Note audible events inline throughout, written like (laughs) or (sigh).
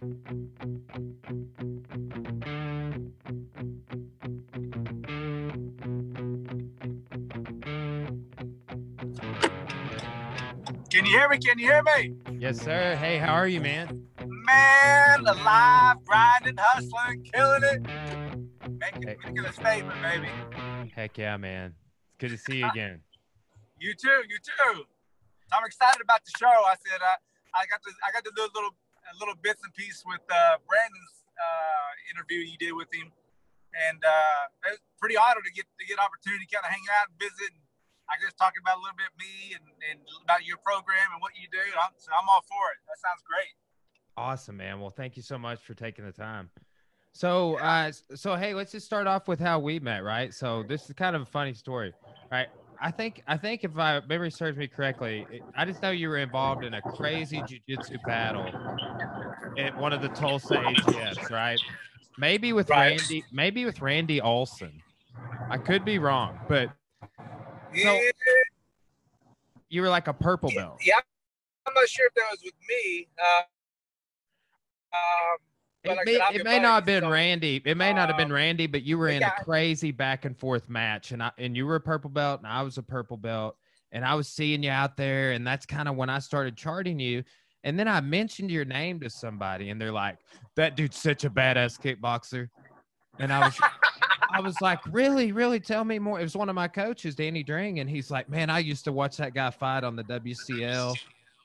Can you hear me? Can you hear me? Yes, sir. Hey, how are you, man? Man, alive, grinding, hustling, killing it. Making, Hey. making a statement, baby. Heck yeah, man. It's good to see you uh, again. You too, you too. I'm excited about the show. I said I, I got to I got to do a little little bits and pieces with uh, Brandon's uh, interview you did with him, and uh, it was pretty honored to get to get opportunity to kind of hang out and visit. And I guess talk about a little bit me and, and about your program and what you do. I'm, so I'm all for it. That sounds great. Awesome, man. Well, thank you so much for taking the time. So, uh, so hey, let's just start off with how we met, right? So this is kind of a funny story, right? I think, I think if I memory serves me correctly, I just know you were involved in a crazy jujitsu battle at one of the Tulsa ATFs, right? Maybe with Right. Randy, maybe with Randy Olson. I could be wrong, but Yeah, you were like a purple belt. yeah. I'm not sure if that was with me. Uh, um, It may, it may not have been so- Randy. It may not have been um, Randy, but you were in a crazy back and forth match, and I and you were a purple belt, and I was a purple belt, and I was seeing you out there, and that's kind of when I started charting you. And then I mentioned your name to somebody, and they're like, "That dude's such a badass kickboxer," and I was. I was like, really, really tell me more. It was one of my coaches, Danny Dring, and he's like, man, I used to watch that guy fight on the WCL,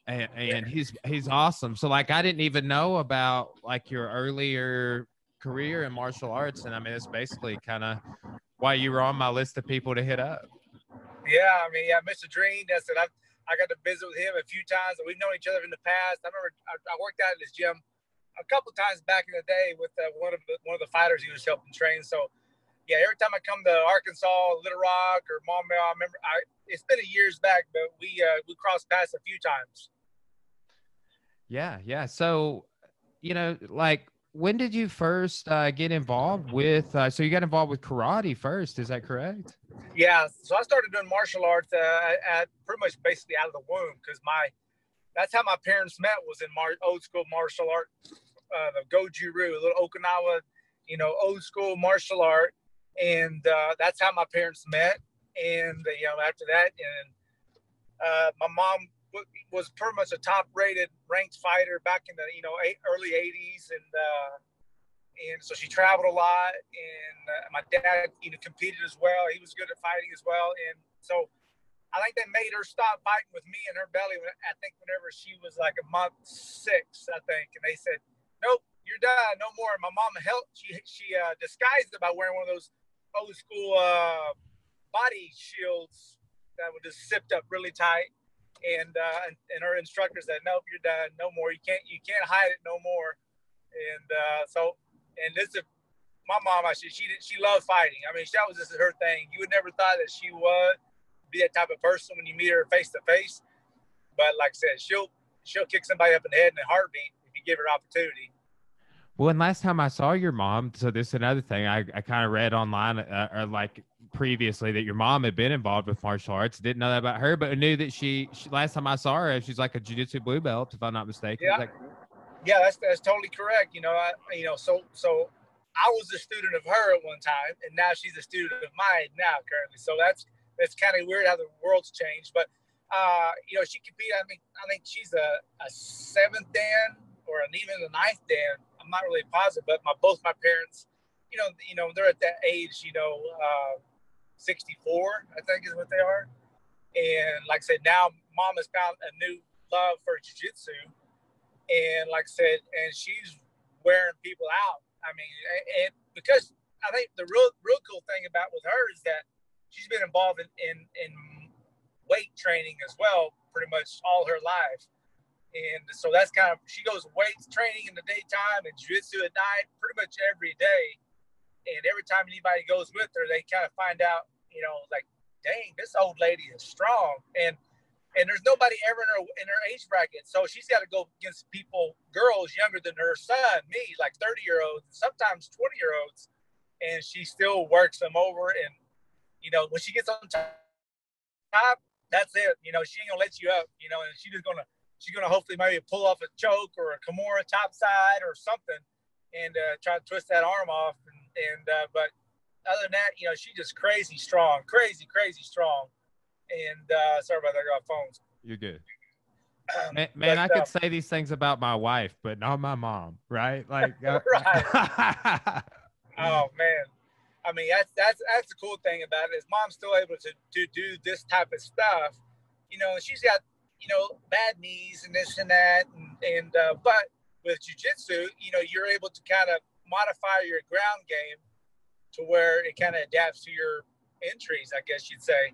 and, and he's he's awesome. So like, I didn't even know about like your earlier career in martial arts, and I mean, it's basically kind of why you were on my list of people to hit up. Yeah, I mean, yeah, Mr. Dring. That's it. I, I got to visit with him a few times, and we've known each other in the past. I remember I, I worked out at his gym a couple times back in the day with uh, one of the one of the fighters he was helping train. So, yeah, every time I come to Arkansas, Little Rock, or Maumelle, I remember I, it's been a years back, but we uh, we crossed paths a few times. Yeah, yeah. So, you know, like, when did you first uh, get involved with? Uh, so you got involved with karate first, is that correct? Yeah, so I started doing martial arts uh, at pretty much basically out of the womb because my that's how my parents met was in mar- old school martial art, uh, the Goju-Ryu, a little Okinawa, you know, old school martial art, and uh, that's how my parents met. And uh, you know, after that, and uh, my mom was pretty much a top-rated ranked fighter back in the you know eight, early '80s, and uh, and so she traveled a lot. And uh, my dad, you know, competed as well. He was good at fighting as well, and so I think they made her stop fighting with me in her belly. When, I think whenever she was like a month six, I think, and they said, "Nope, you're done, no more." And my mom helped. She she uh, disguised it by wearing one of those old school uh, body shields that were just zipped up really tight. And, uh, and her instructor said, "Nope, you're done, no more. You can't you can't hide it no more." And uh, so and this is my mom. I she she did- she loved fighting. I mean, that was just her thing. You would never thought that she would be that type of person when you meet her face to face. But like I said, she'll she'll kick somebody up in the head in a heartbeat if you give her opportunity. Well, and last time I saw your mom, so this is another thing I, I kind of read online, uh, or like previously that your mom had been involved with martial arts. Didn't know that about her, but knew that she, she last time I saw her, she's like a jiu-jitsu blue belt, if I'm not mistaken. Yeah. Like, Yeah, that's that's totally correct. You know, I you know so so I was a student of her at one time, and now she's a student of mine now currently. So that's that's kind of weird how the world's changed. But uh, you know, she competed. I mean, I think she's a, a seventh dan or an even a ninth dan. I'm not really positive, but my both my parents, you know, you know, they're at that age. You know, uh, 64, I think is what they are. And like I said, now mom has found a new love for jujitsu and like I said, and she's wearing people out. I mean, and because I think the real real cool thing about with her is that she's been involved in in, in weight training as well, pretty much all her life. And so that's kind of she goes weights training in the daytime and jiu-jitsu at night, pretty much every day. And every time anybody goes with her, they kind of find out, you know, like, dang, this old lady is strong. And and there's nobody ever in her in her age bracket. So she's got to go against people, girls younger than her son, me, like 30 year olds, sometimes 20 year olds, and she still works them over. And you know, when she gets on top, that's it. You know, she ain't gonna let you up. You know, and she's just gonna she's gonna hopefully maybe pull off a choke or a Kimura topside or something, and uh, try to twist that arm off. And, and uh, but other than that, you know, she's just crazy strong, crazy, crazy strong. And uh, sorry about that, I got phones. You're good. Man, man but, I could uh, say these things about my wife, but not my mom, right? (laughs) Like, uh, right. (laughs) oh man, I mean that's that's that's the cool thing about it is mom's still able to to do this type of stuff, you know. And she's got you know bad knees and this and that, and and uh, but with jujitsu, you know, you're able to kind of modify your ground game to where it kind of adapts to your entries, I guess you'd say.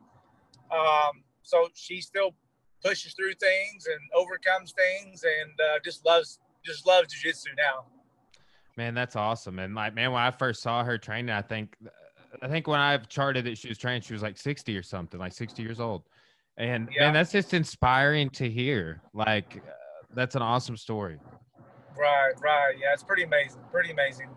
Um, so she still pushes through things and overcomes things, and uh, just loves just loves jujitsu now. Man, that's awesome. And like, man, when I first saw her training, I think, I think when I charted that she was training, she was like 60 or something, like 60 years old. And yeah. man, that's just inspiring to hear. Like, uh, that's an awesome story. Right, right. Yeah, it's pretty amazing. Pretty amazing.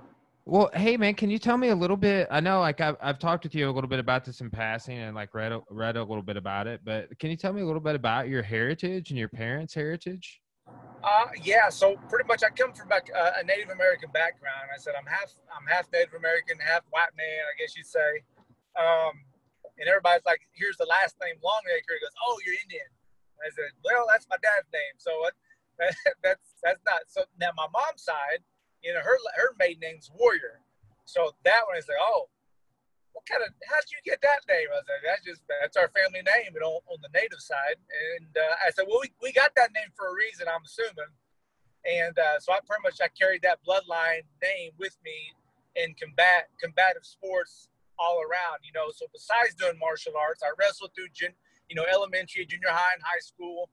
Well, hey man, can you tell me a little bit? I know like I've, I've talked with you a little bit about this in passing and like read a, read a little bit about it, but can you tell me a little bit about your heritage and your parents' heritage? Uh, yeah. So pretty much, I come from like a, a Native American background. I said I'm half I'm half Native American, half white man, I guess you'd say. Um, and everybody's like, "Here's the last name Longacre." He goes, "Oh, you're Indian." I said, "Well, that's my dad's name." So that, (laughs) that's that's not so. Now my mom's side you know, her her maiden name's Warrior. So that one is like, oh, what kind of? How did you get that name? I was like, that's just that's our family name, and on, on the native side. And uh, I said, well, we, we got that name for a reason, I'm assuming. And uh, so I pretty much I carried that bloodline name with me in combat combative sports all around. You know, so besides doing martial arts, I wrestled through you know elementary, junior high, and high school.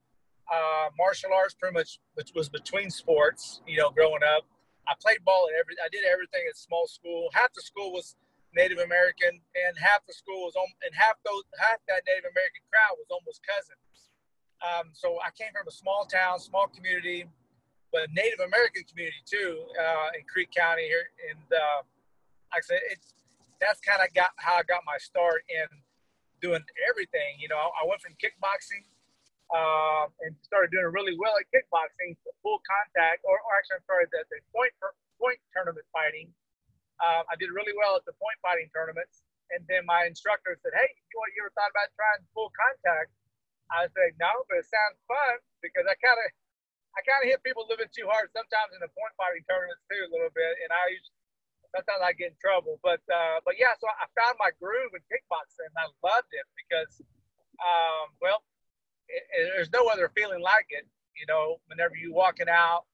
Uh, martial arts pretty much was between sports. You know, growing up. I played ball at every. I did everything at small school. Half the school was Native American, and half the school was on, and half those half that Native American crowd was almost cousins. Um, so I came from a small town, small community, but Native American community too uh, in Creek County here. And uh, like I said, it's that's kind of got how I got my start in doing everything. You know, I went from kickboxing uh, and started doing really well at kickboxing, full contact, or, or actually, I'm sorry, the, the point point tournament fighting. Uh, I did really well at the point fighting tournaments, and then my instructor said, "Hey, you, you ever thought about trying full contact?" I said, "No, but it sounds fun because I kind of, I kind of hit people a little bit too hard sometimes in the point fighting tournaments too, a little bit, and I used." Sometimes I get in trouble, but uh, but yeah. So I found my groove in kickboxing, and I loved it because, um, well, there's no other feeling like it. You know, whenever you walking out,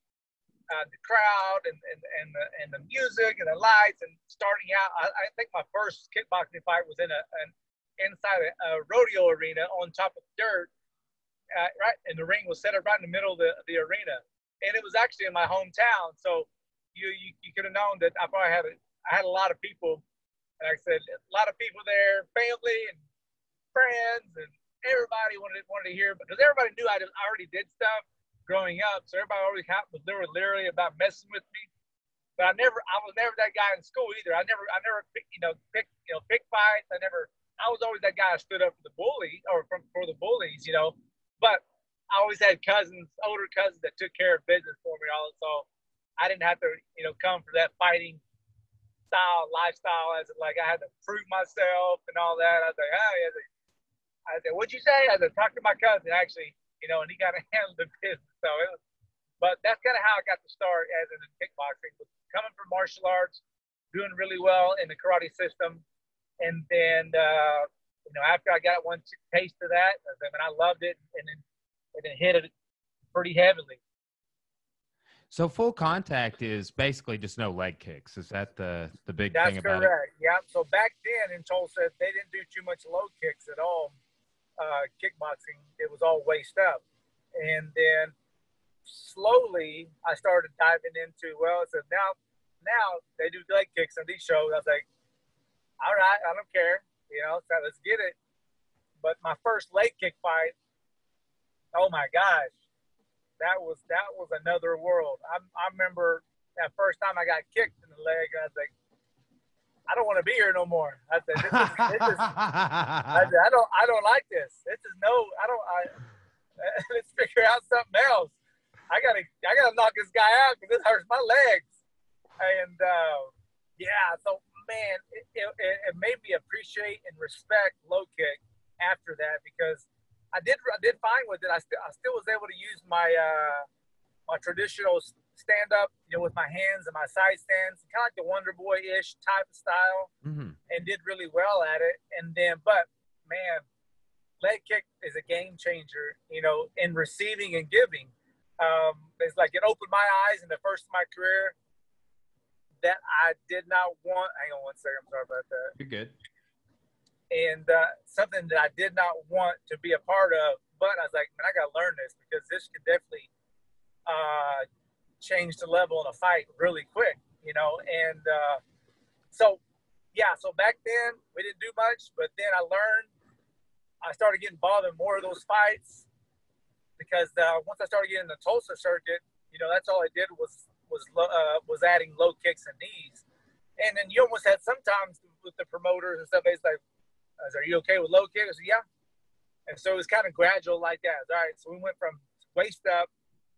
uh, the crowd and, and, and, the, and the music and the lights and starting out. I, I think my first kickboxing fight was in a, an inside a, a rodeo arena on top of dirt, uh, right? And the ring was set up right in the middle of the, the arena, and it was actually in my hometown. So you you, you could have known that I probably had a, I had a lot of people. Like I said, a lot of people there, family and friends and everybody wanted wanted to hear because everybody knew I, I already did stuff growing up, so everybody always had was literally, literally about messing with me. But I never, I was never that guy in school either. I never, I never, you know, pick, you know, pick fights. I never, I was always that guy who stood up for the bully or for, for the bullies, you know. But I always had cousins, older cousins that took care of business for me. All so I didn't have to, you know, come for that fighting style lifestyle as like I had to prove myself and all that. I was like, oh yeah, I said, "What'd you say?" I said, "Talk to my cousin, actually, you know," and he kind of handled the business. So it was, but that's kind of how I got to start as in kickboxing. Coming from martial arts, doing really well in the karate system, and then uh, you know after I got one taste of that, I mean, I loved it, and then and then hit it pretty heavily. So full contact is basically just no leg kicks. Is that the the big That's thing about correct. it? Yeah. So back then in Tulsa, they didn't do too much low kicks at all uh, kickboxing, it was all waist up. And then slowly I started diving into, well, so now, now they do leg kicks on these shows. I was like, all right, I don't care. You know, so let's get it. But my first leg kick fight, oh my gosh, that was that was another world. I, I remember that first time I got kicked in the leg, I was like, I don't want to be here no more. I said, this is, this is I, said, (laughs) I don't, I don't like this. This is no, I don't, I, (laughs) let's figure out something else. I gotta I gotta knock this guy out because this hurts my legs. And uh, yeah, so man, it, it, it made me appreciate and respect low kick after that because I did I did fine with it. I still I still was able to use my uh, my traditional stand up, you know, with my hands and my side stands, kind of like the Wonder Boy ish type of style, mm-hmm. and did really well at it. And then, but man, leg kick is a game changer, you know, in receiving and giving um, it's like it opened my eyes in the first of my career that I did not want. Hang on one second. I'm sorry about that. You're good. And uh, something that I did not want to be a part of, but I was like, man, I got to learn this because this could definitely uh, change the level in a fight really quick, you know. And uh, so, yeah, so back then we didn't do much, but then I learned. I started getting involved in more of those fights because uh, once I started getting the Tulsa circuit, you know, that's all I did was was uh, was adding low kicks and knees, and then you almost had sometimes with the promoters and stuff. It's like, "Are you okay with low kicks?" yeah, and so it was kind of gradual like that. All right, so we went from waist up,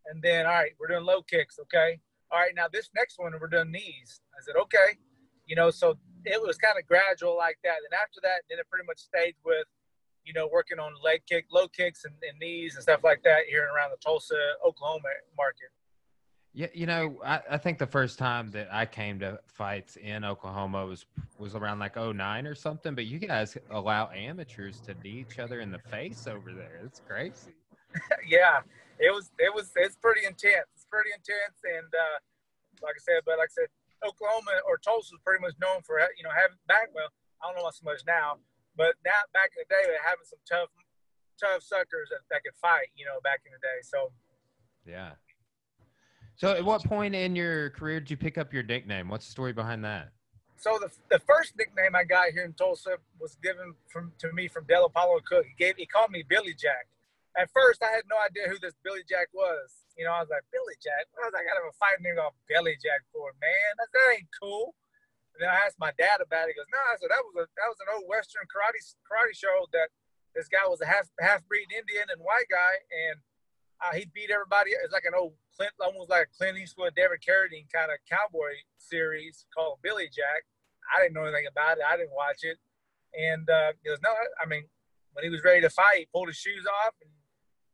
and then all right, we're doing low kicks. Okay, all right, now this next one we're doing knees. I said, okay, you know, so it was kind of gradual like that. And after that, then it pretty much stayed with you know, working on leg kick, low kicks, and, and knees and stuff like that here and around the Tulsa, Oklahoma market. Yeah, you know, I, I think the first time that I came to fights in Oklahoma was was around like 09 or something. But you guys allow amateurs to knee each other in the face over there. It's crazy. (laughs) yeah, it was it was it's pretty intense. It's pretty intense, and uh, like I said, but like I said, Oklahoma or Tulsa is pretty much known for you know having back. Well, I don't know so much now, but now, back in the day, they're having some tough, tough suckers that, that could fight. You know, back in the day. So. Yeah. So, at what point in your career did you pick up your nickname? What's the story behind that? So the, the first nickname I got here in Tulsa was given from to me from Dale Apollo Cook. He gave he called me Billy Jack. At first, I had no idea who this Billy Jack was. You know, I was like Billy Jack. I was like, I got a fight name called Billy Jack for man. That, that ain't cool. And then I asked my dad about it. He goes, "No." I said, "That was a that was an old Western karate karate show that this guy was a half half breed Indian and white guy, and uh, he beat everybody. It's like an old Clint, almost like a Clint Eastwood, David Carradine kind of cowboy series called Billy Jack. I didn't know anything about it. I didn't watch it. And uh, he goes, no, I mean, when he was ready to fight, he pulled his shoes off and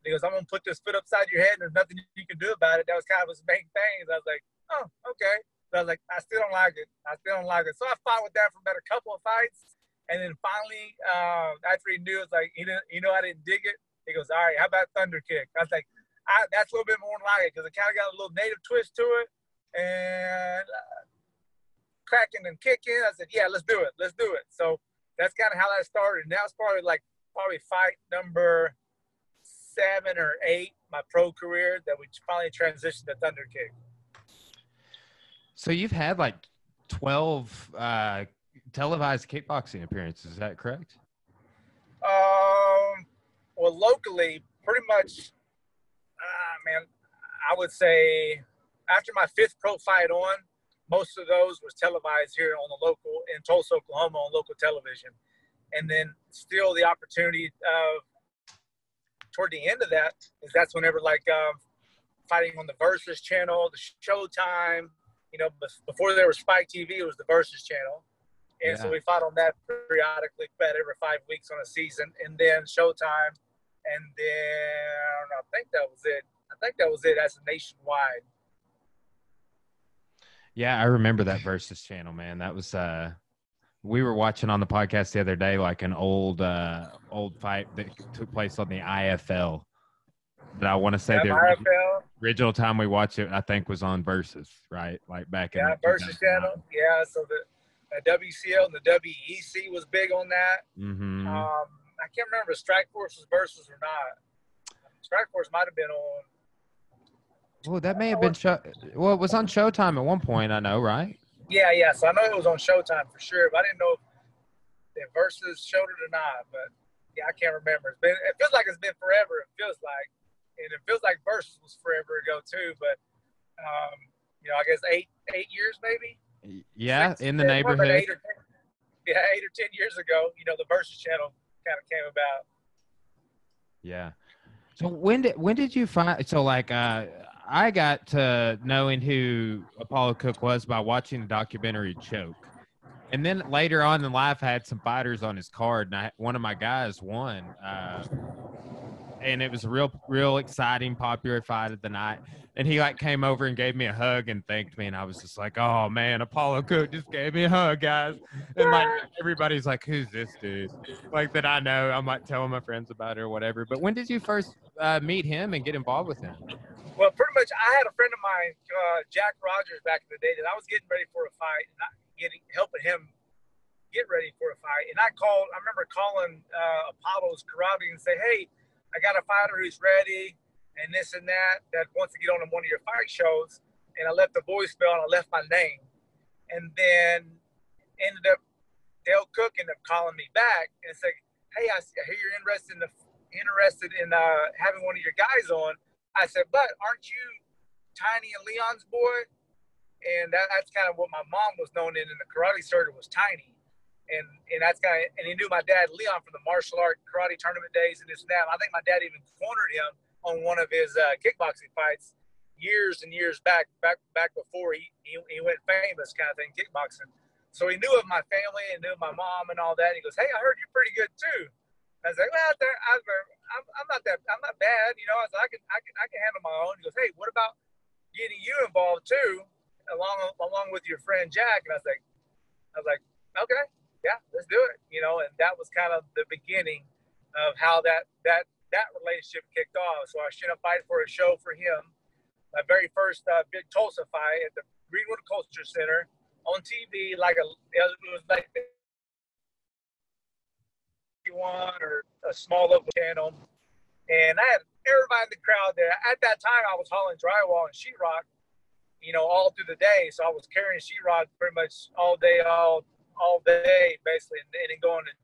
he goes, I'm gonna put this foot upside your head. And there's nothing you can do about it. That was kind of his main thing. I was like, oh, okay. But I was like, I still don't like it. I still don't like it. So I fought with that for about a couple of fights. And then finally, uh, after he knew, it's like, he didn't, you know, I didn't dig it. He goes, all right, how about Thunder Kick? I was like, I, that's a little bit more like it because it kind of got a little native twist to it. And uh, cracking and kicking. I said, yeah, let's do it. Let's do it. So that's kind of how that started. And that was probably like, probably fight number seven or eight, my pro career, that we finally transitioned to Thunder Kick. So you've had like 12 uh, televised kickboxing appearances. Is that correct? Um, well, locally, pretty much, uh, man, I would say after my fifth pro fight on, most of those was televised here on the local in Tulsa, Oklahoma, on local television, and then still the opportunity of toward the end of that is that's whenever like um, fighting on the Versus channel, the Showtime, you know, before there was Spike TV, it was the Versus channel. And yeah. so we fought on that periodically, about every five weeks on a season. And then Showtime. And then I think that was it. I think that was it as a nationwide. Yeah, I remember that Versus channel, man. That was uh we were watching on the podcast the other day like an old uh old fight that took place on the IFL. But I want to say yeah, the IFL original time we watched it, I think, was on Versus, right? Like back yeah, in yeah, Versus channel. Yeah, so the, the WCL and the WEC was big on that. Mm-hmm. Um, I can't remember if Strikeforce was Versus or not. Strikeforce might have been on. Well, that may have been show. Well, it was on Showtime at one point. I know, right? Yeah, yeah. So I know it was on Showtime for sure, but I didn't know if, Versus showed it or not. But yeah, I can't remember. It's been. It feels like it's been forever. It feels like and it feels like Versus was forever ago too. But um, you know, I guess eight eight years maybe. Yeah, Six, in the neighborhood. Eight or 10, yeah, eight or ten years ago, you know, the Versus channel kind of came about. Yeah. So when did when did you find? So like, uh, I got to knowing who Apollo Cook was by watching the documentary Choke, and then later on in life, I had some fighters on his card, and I, one of my guys won. Uh, and it was a real, real exciting, popular fight of the night. And he like came over and gave me a hug and thanked me, and I was just like, "Oh man, Apollo Cook just gave me a hug, guys." And like (laughs) everybody's like, "Who's this dude?" Like that I know. I'm might tell my friends about it or whatever. But when did you first uh, meet him and get involved with him? Well, pretty much, I had a friend of mine, uh, Jack Rogers, back in the day, that I was getting ready for a fight, and I getting helping him get ready for a fight. And I called. I remember calling uh, Apollo's Karate and say, "Hey." I got a fighter who's ready and this and that that wants to get on one of your fight shows. And I left the voicemail and I left my name. And then ended up Dale Cook ended up calling me back and said, Hey, I, hear you're interested in the interested in uh, having one of your guys on. I said, But aren't you Tiny and Leon's boy? And that, that's kind of what my mom was known in in the karate circuit was Tiny and and that's kind of and he knew my dad Leon from the martial art karate tournament days and this and that. I think my dad even cornered him on one of his uh, kickboxing fights years and years back, back back before he, he, he went famous, kind of thing, kickboxing. So he knew of my family and knew my mom and all that. He goes, "Hey, I heard you're pretty good too." I was like, "Well, I'm, I'm, I'm not that I'm not bad, you know." I was like, "I can I can I can handle my own." He goes, "Hey, what about getting you involved too, along along with your friend Jack?" And I was like, "I was like, okay." Yeah, let's do it. You know, and that was kind of the beginning of how that that that relationship kicked off. So I should have fight for a show for him. My very first uh, big Tulsa fight at the Greenwood Culture Center on TV, like a it was like one or a small local channel, and I had everybody in the crowd there. At that time, I was hauling drywall and sheetrock, you know, all through the day. So I was carrying sheetrock pretty much all day, all all day basically, and, then going to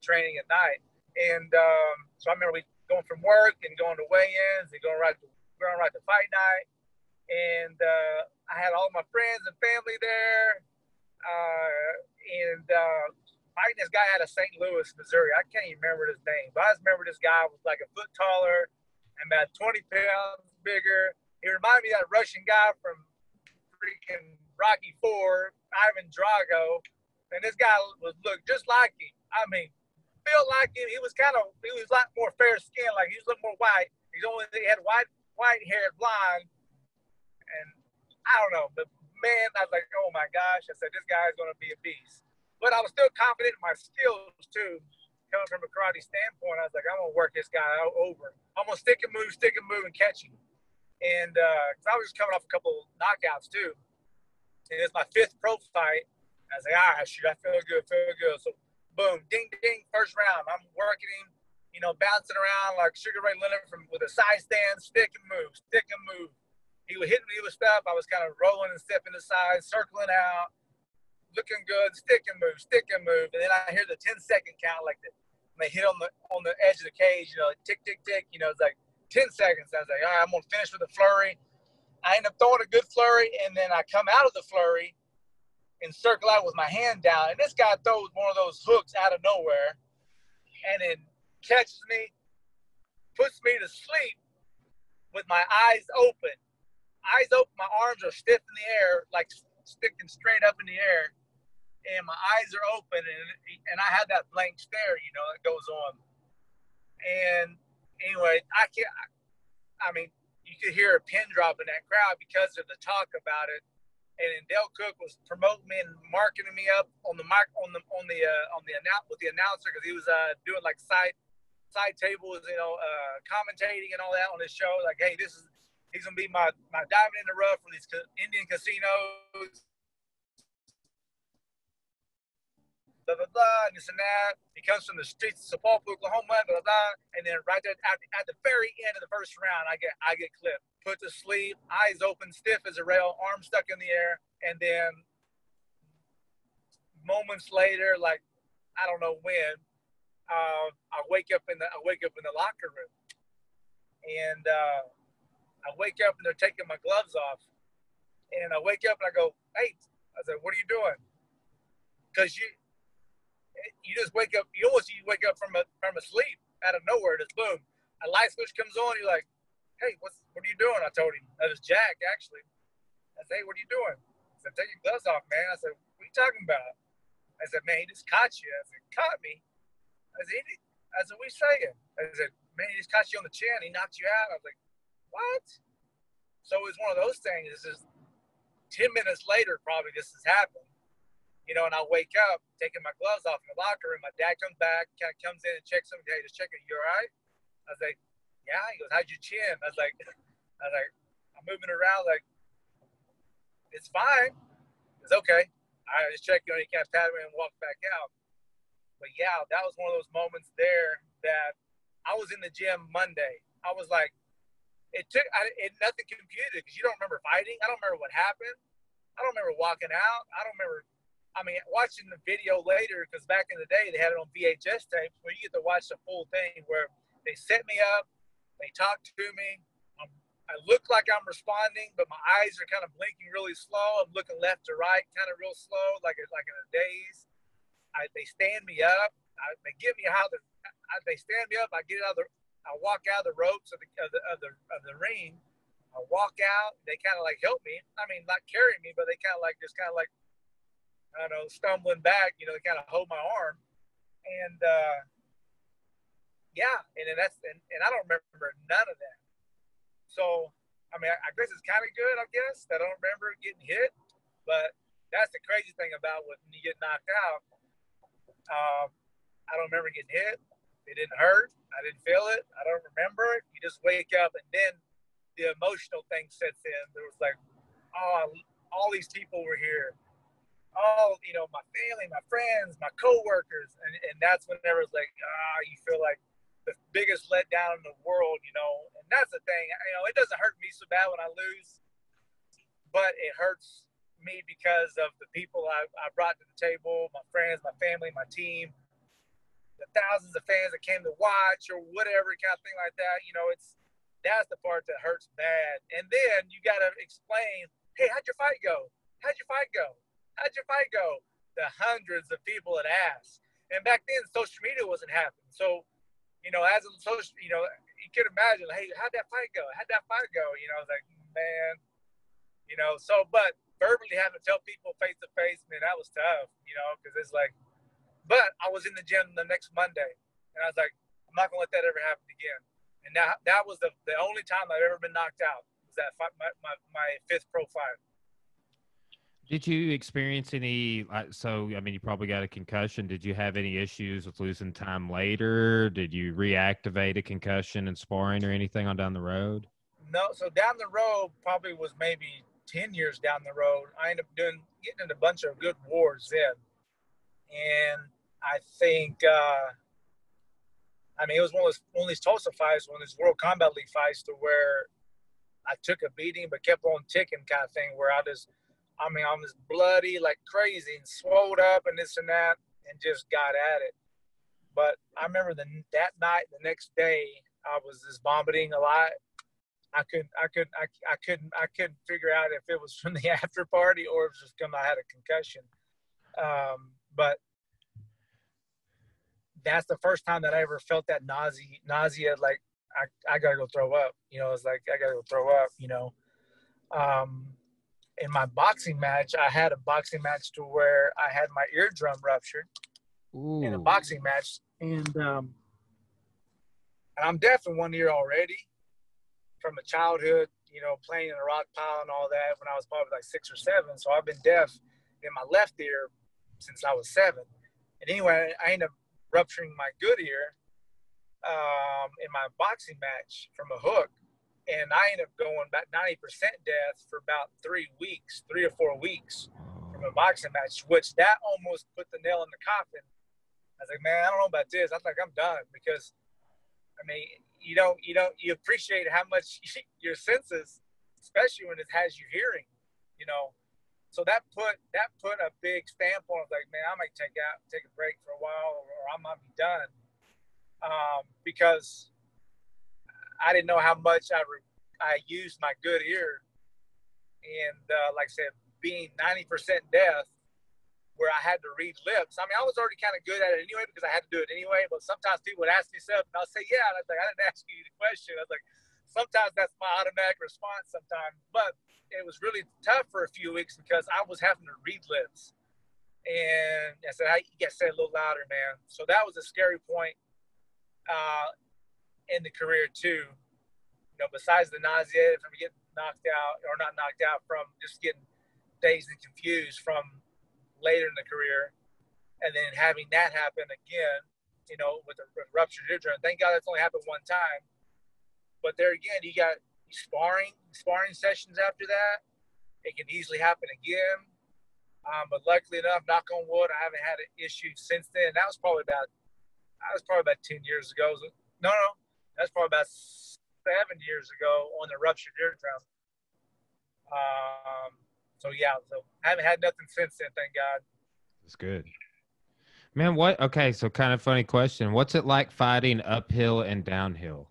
training at night. And um, so I remember we going from work and going to weigh-ins and going right to going right to fight night. And uh, I had all my friends and family there. Uh, and uh, fighting this guy out of St. Louis, Missouri. I can't even remember his name, but I just remember this guy was like a foot taller and about 20 pounds bigger. He reminded me of that Russian guy from freaking Rocky Four, Ivan Drago and this guy was looked just like him. I mean, felt like him. He was kind of he was a lot more fair skinned, like he was a little more white. He's only he had white white hair, blonde, and I don't know, but man, I was like, oh my gosh, I said this guy's gonna be a beast. But I was still confident in my skills too. Coming from a karate standpoint, I was like, I'm gonna work this guy over. I'm gonna stick and move, stick and move, and catch him. And uh, cause I was just coming off a couple knockouts too. And it's my fifth pro fight I was like, all right, shoot, I feel good, feel good. So boom, ding, ding, first round. I'm working him, you know, bouncing around like Sugar Ray Leonard from with a side stand, stick and move, stick and move. He would hit me with stuff. I was kind of rolling and stepping aside, circling out, looking good, stick and move, stick and move. And then I hear the 10 second count, like the, when they hit on the on the edge of the cage, you know, like tick, tick, tick. You know, it's like 10 seconds. I was like, all right, I'm gonna finish with a flurry. I end up throwing a good flurry, and then I come out of the flurry and circle out with my hand down. And this guy throws one of those hooks out of nowhere and then catches me, puts me to sleep with my eyes open. Eyes open, my arms are stiff in the air, like sticking straight up in the air. And my eyes are open, and, and I have that blank stare, you know, that goes on. And anyway, I can't, I mean, you could hear a pin drop in that crowd because of the talk about it and Dale Cook was promoting me and marketing me up on the mic on the on the uh, on the announce with the announcer because he was uh, doing like side side tables, you know, uh, commentating and all that on his show. Like, hey, this is he's gonna be my my diamond in the rough for these Indian casinos. Blah, blah, blah, and this and that. He comes from the streets of Sapulpa, Oklahoma, blah, blah, blah. And then right there at, at the very end of the first round, I get I get clipped put to sleep, eyes open, stiff as a rail, arms stuck in the air, and then moments later, like I don't know when, uh, I wake up in the I wake up in the locker room, and uh, I wake up and they're taking my gloves off, and I wake up and I go, "Hey," I said, "What are you doing?" Because you you just wake up, you almost you wake up from a from a sleep out of nowhere, just boom, a light switch comes on. You're like, hey, what's what are you doing? I told him that was Jack actually. I said, hey, what are you doing? I said, take your gloves off, man. I said, what are you talking about? I said, man, he just caught you. I said, caught me. I said, I said, what are you saying? I said, man, he just caught you on the chin. He knocked you out. I was like, what? So it was one of those things. Just 10 minutes later, probably this has happened. You know, and I wake up taking my gloves off in the locker room. My dad comes back, comes in and checks him. Hey, just checking. You all right? I was like, yeah. He goes, how'd your chin? I was like, (laughs) I was like, I'm moving around. Like, it's fine. It's okay. I just checked you on your can't pat me and walk back out. But yeah, that was one of those moments there that I was in the gym Monday. I was like, it took I, it nothing computed because you don't remember fighting. I don't remember what happened. I don't remember walking out. I don't remember. I mean, watching the video later because back in the day they had it on VHS tapes where you get to watch the full thing where they set me up, they talk to me. I'm, I look like I'm responding, but my eyes are kind of blinking really slow. I'm looking left to right, kind of real slow, like like in a daze. I, they stand me up. I, they give me how the I, they stand me up. I get out of the I walk out of the ropes of the of the of the, of the ring. I walk out. They kind of like help me. I mean, not carry me, but they kind of like just kind of like I don't know, stumbling back. You know, they kind of hold my arm, and uh, yeah, and then that's and, and I don't remember none of that. So I mean, I, I guess it's kind of good. I guess that I don't remember getting hit, but that's the crazy thing about when you get knocked out. Um, I don't remember getting hit. It didn't hurt. I didn't feel it. I don't remember it. You just wake up and then the emotional thing sets in. There was like, oh, all these people were here. All, you know, my family, my friends, my coworkers. And, and that's whenever it's like, ah, you feel like the biggest letdown in the world, you know. And that's the thing. You know, it doesn't hurt me so bad when I lose, but it hurts me because of the people I, I brought to the table, my friends, my family, my team the thousands of fans that came to watch or whatever kind of thing like that. You know, it's that's the part that hurts bad. And then you got to explain, hey, how'd your fight go? How'd your fight go? How'd your fight go? The hundreds of people that asked. And back then, social media wasn't happening. So, you know, as a social, you know, you could imagine, hey, how'd that fight go? How'd that fight go? You know, I was like, man, you know, so, but verbally having to tell people face to face, man, that was tough, you know, because it's like, but I was in the gym the next Monday, and I was like, I'm not gonna let that ever happen again. And that that was the, the only time I've ever been knocked out. Was that fight, my, my my fifth pro fight. Did you experience any? So, I mean, you probably got a concussion. Did you have any issues with losing time later? Did you reactivate a concussion in sparring or anything on down the road? No. So down the road, probably was maybe ten years down the road. I ended up doing getting in a bunch of good wars then, and I think, uh, I mean, it was one of, those, one of these Tulsa fights, one of these World Combat League fights, to where I took a beating but kept on ticking, kind of thing. Where I just, I mean, I was bloody like crazy and swelled up and this and that, and just got at it. But I remember the that night, the next day, I was just vomiting a lot. I couldn't, I couldn't, I, I couldn't, I couldn't figure out if it was from the (laughs) after party or if it was just because I had a concussion. Um, but that's the first time that I ever felt that nausea, nausea, like I, I gotta go throw up. You know, it's like I gotta go throw up. You know, um, in my boxing match, I had a boxing match to where I had my eardrum ruptured Ooh. in a boxing match, and um, and I'm deaf in one ear already from a childhood. You know, playing in a rock pile and all that when I was probably like six or seven. So I've been deaf in my left ear since I was seven. And anyway, I ended up rupturing my good ear um, in my boxing match from a hook. And I ended up going about 90% death for about three weeks, three or four weeks from a boxing match, which that almost put the nail in the coffin. I was like, man, I don't know about this. I think I'm done because, I mean, you don't, you don't, you appreciate how much (laughs) your senses, especially when it has you hearing, you know, so that put that put a big stamp on. Like, man, I might take out take a break for a while, or, I might be done, um, because I didn't know how much I re- I used my good ear, and uh, like I said, being ninety percent deaf where I had to read lips. I mean, I was already kind of good at it anyway because I had to do it anyway. But sometimes people would ask me stuff, and I'll say, "Yeah," and I was like, "I didn't ask you the question." I was like, "Sometimes that's my automatic response. Sometimes, but it was really tough for a few weeks because I was having to read lips." And I said, "I you to say a little louder, man." So that was a scary point uh, in the career too. You know, besides the nausea from getting knocked out or not knocked out from just getting dazed and confused from later in the career, and then having that happen again, you know, with a ruptured eardrum. Thank God that's only happened one time. But there again, you got sparring, sparring sessions after that. It can easily happen again. Um, but luckily enough, knock on wood, I haven't had an issue since then. That was probably about, that was probably about 10 years ago. No, no, that's probably about seven years ago on the ruptured eardrum. Um, so yeah, so I haven't had nothing since then, thank God. That's good. Man, what? Okay, so kind of funny question. What's it like fighting uphill and downhill?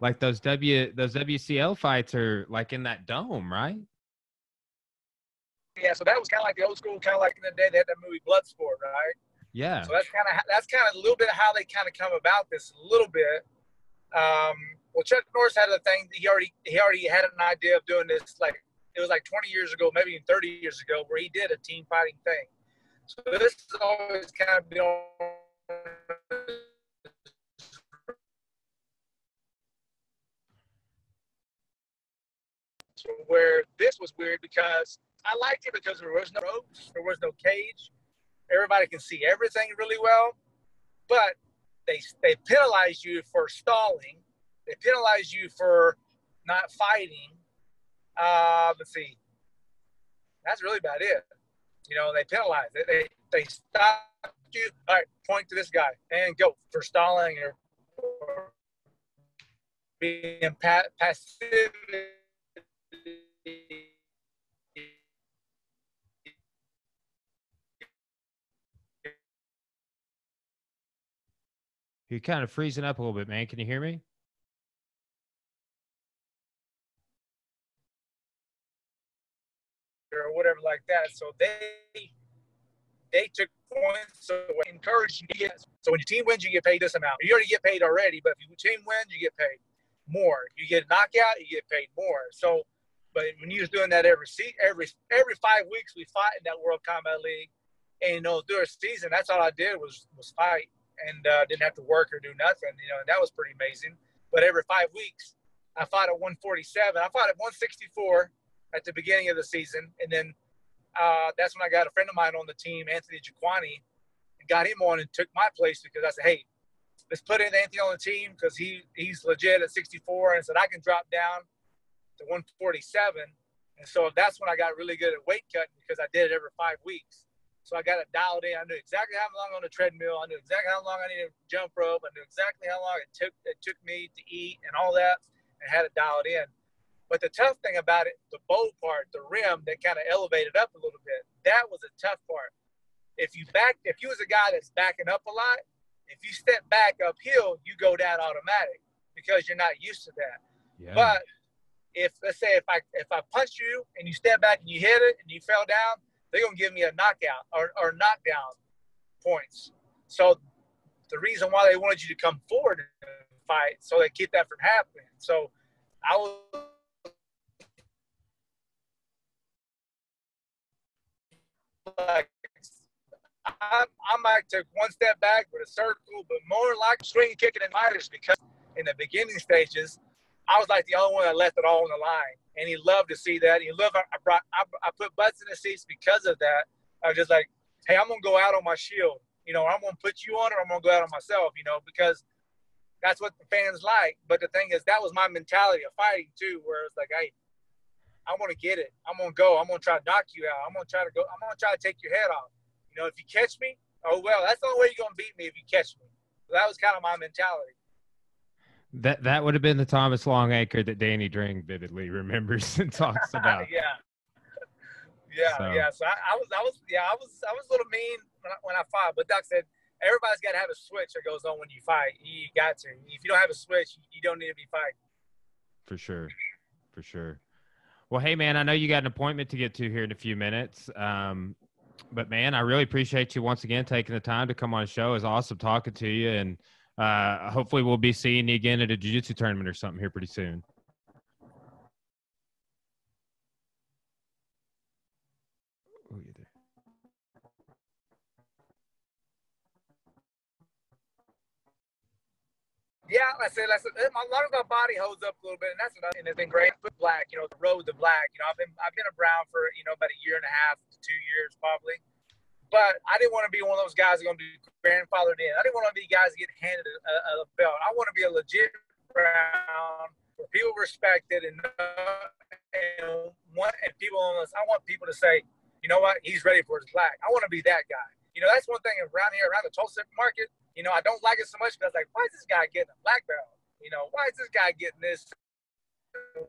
Like those W those WCL fights are like in that dome, right? Yeah, so that was kind of like the old school, kind of like in the day they had that movie Bloodsport, right? Yeah. So that's kind of that's kind of a little bit of how they kind of come about this a little bit. Um, well, Chuck Norris had a thing. He already he already had an idea of doing this like it was like 20 years ago, maybe even 30 years ago, where he did a team fighting thing. So this has always kind of been where this was weird because I liked it because there was no ropes, there was no cage. Everybody can see everything really well, but they they penalize you for stalling. They penalize you for not fighting uh, let's see. That's really about it. You know, they penalize. They they, they stop you. All right, point to this guy and go for stalling or, being pa- passive. You're kind of freezing up a little bit, man. Can you hear me? or whatever like that. So they they took points so encouraged get so when your team wins you get paid this amount. You already get paid already, but if your team wins you get paid more. You get a knockout, you get paid more. So but when you was doing that every se- every every five weeks we fight in that World Combat League, and you know through a season that's all I did was was fight and uh, didn't have to work or do nothing. You know and that was pretty amazing. But every five weeks I fought at 147. I fought at 164 at the beginning of the season, and then uh, that's when I got a friend of mine on the team, Anthony Jaquani, and got him on and took my place because I said, "Hey, let's put in Anthony on the team because he he's legit at 64," and said I can drop down to 147. And so that's when I got really good at weight cutting because I did it every five weeks. So I got it dialed in. I knew exactly how long on the treadmill. I knew exactly how long I needed to jump rope. I knew exactly how long it took it took me to eat and all that, and had it dialed in. But the tough thing about it, the bowl part, the rim that kind of elevated up a little bit, that was a tough part. If you back, if you was a guy that's backing up a lot, if you step back uphill, you go down automatic because you're not used to that. Yeah. But if let's say if I if I punch you and you step back and you hit it and you fell down, they're gonna give me a knockout or, or knockdown points. So the reason why they wanted you to come forward and fight so they keep that from happening. So I was like I, I might take one step back with a circle, but more like swinging, kicking, and fighters because in the beginning stages, I was like the only one that left it all on the line, and he loved to see that. He loved. I brought. I, I put butts in the seats because of that. I was just like, hey, I'm gonna go out on my shield. You know, I'm gonna put you on, or I'm gonna go out on myself. You know, because that's what the fans like. But the thing is, that was my mentality of fighting too, where it's like, hey, I'm gonna get it. I'm gonna go. I'm gonna try to knock you out. I'm gonna try to go. I'm gonna try to take your head off. You know, if you catch me, oh well, that's the only way you're gonna beat me if you catch me. So that was kind of my mentality. That that would have been the Thomas Longacre that Danny Dring vividly (laughs) remembers and talks (laughs) about. yeah, yeah, so. yeah. So I, I, was, I was, yeah, I was, I was a little mean when I, when I fought. But Doc said everybody's got to have a switch that goes on when you fight. You got to. If you don't have a switch, you don't need to be fighting. For sure, for sure. Well, hey man, I know you got an appointment to get to here in a few minutes. Um, But man, I really appreciate you once again taking the time to come on the show. It's awesome talking to you, and uh, hopefully we'll be seeing you again at a jiu-jitsu tournament or something here pretty soon. Yeah, I said, I said, a lot of my body holds up a little bit, and that's another thing that's been great. Put black, you know, the road to black. You know, I've been I've been around for you know about a year and a half to two years probably, but I didn't want to be one of those guys going to be grandfathered in. I didn't want to be guys that get handed a, a, belt. I want to be a legit brown where people respect it and and want and people on this. I want people to say, you know what, he's ready for his black. I want to be that guy. You know, that's one thing around here, around the Tulsa market you know, I don't like it so much because like, why is this guy getting a black belt? You know, why is this guy getting this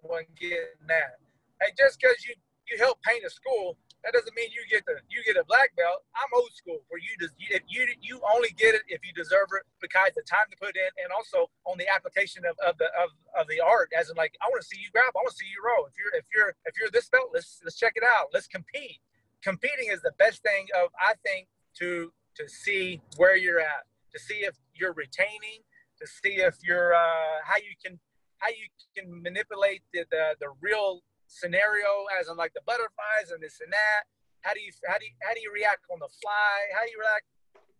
one getting that? Hey, just because you you help paint a school, that doesn't mean you get the you get a black belt. I'm old school, where you just if you you only get it if you deserve it because the time to put in, and also on the application of, of the of, of the art, as in like I want to see you grab, I want to see you roll. If you're if you're if you're this belt, let's let's check it out. Let's compete. Competing is the best thing of I think to to see where you're at to see if you're retaining, to see if you're uh, how you can how you can manipulate the, the, the real scenario as in like the butterflies and this and that. How do you how do you how do you react on the fly? How do you react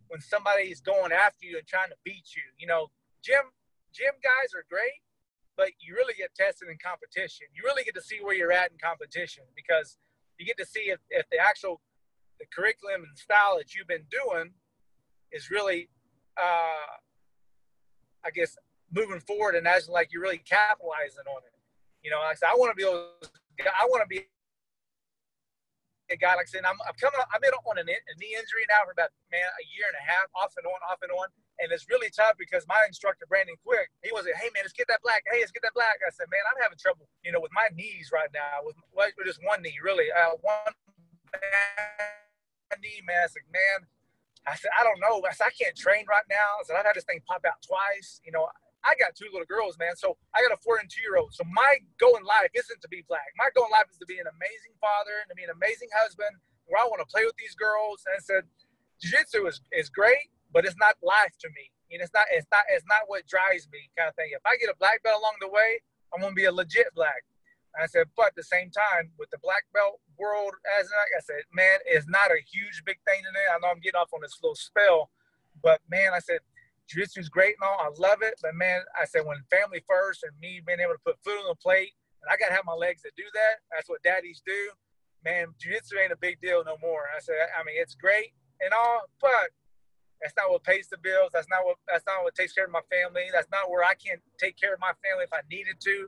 when somebody's going after you and trying to beat you? You know, gym gym guys are great, but you really get tested in competition. You really get to see where you're at in competition because you get to see if, if the actual the curriculum and style that you've been doing is really uh, I guess, moving forward and as like you're really capitalizing on it. You know, I said, I want to be able, I want to be a guy like said, I'm, I'm coming, I've been on a knee injury now for about man a year and a half, off and on, off and on, and it's really tough because my instructor Brandon Quick, he was like, "Hey man, let's get that black. Hey, let's get that black." I said, "Man, I'm having trouble, you know, with my knees right now, with, with just one knee, really, uh, one knee, man." I said, "Man, I said, I don't know. I said, I can't train right now. I said, I've had this thing pop out twice. You know, I got two little girls, man. So I got a four and two year old. So my goal in life isn't to be black. My goal in life is to be an amazing father and to be an amazing husband where I want to play with these girls. And I said, jiu-jitsu is, is great, but it's not life to me. And it's not, it's not, it's not what drives me kind of thing. If I get a black belt along the way, I'm to be a legit black. I said, but at the same time, with the black belt world, as like I said, man, it's not a huge big thing in there. I know I'm getting off on this little spell, but man, I said, jiu-jitsu is great and all. I love it, but man, I said when family first and me being able to put food on the plate, and I gotta have my legs to do that. That's what daddies do. Man, jiu-jitsu ain't a big deal no more. I said, I mean, it's great and all, but that's not what pays the bills. That's not what that's not what takes care of my family. That's not where I can take care of my family if I needed to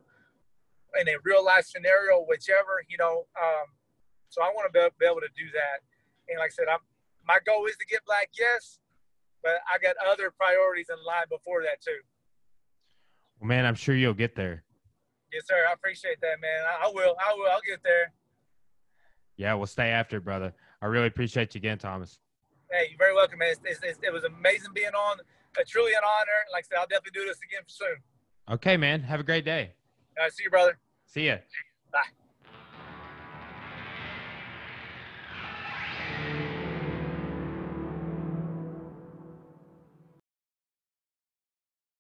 in a real life scenario, whichever, you know. Um, so I want to be, able to do that. And like I said, I'm, my goal is to get black, yes, but I got other priorities in line before that too. Well, man, I'm sure you'll get there. Yes, sir. I appreciate that, man. I, I will. I will. I'll get there. Yeah, we'll stay after, brother. I really appreciate you again, Thomas. Hey, you're very welcome, man. It's, it's, it was amazing being on. It's truly an honor. Like I said, I'll definitely do this again soon. Okay, man. Have a great day. All right, see you, brother. See ya. Bye.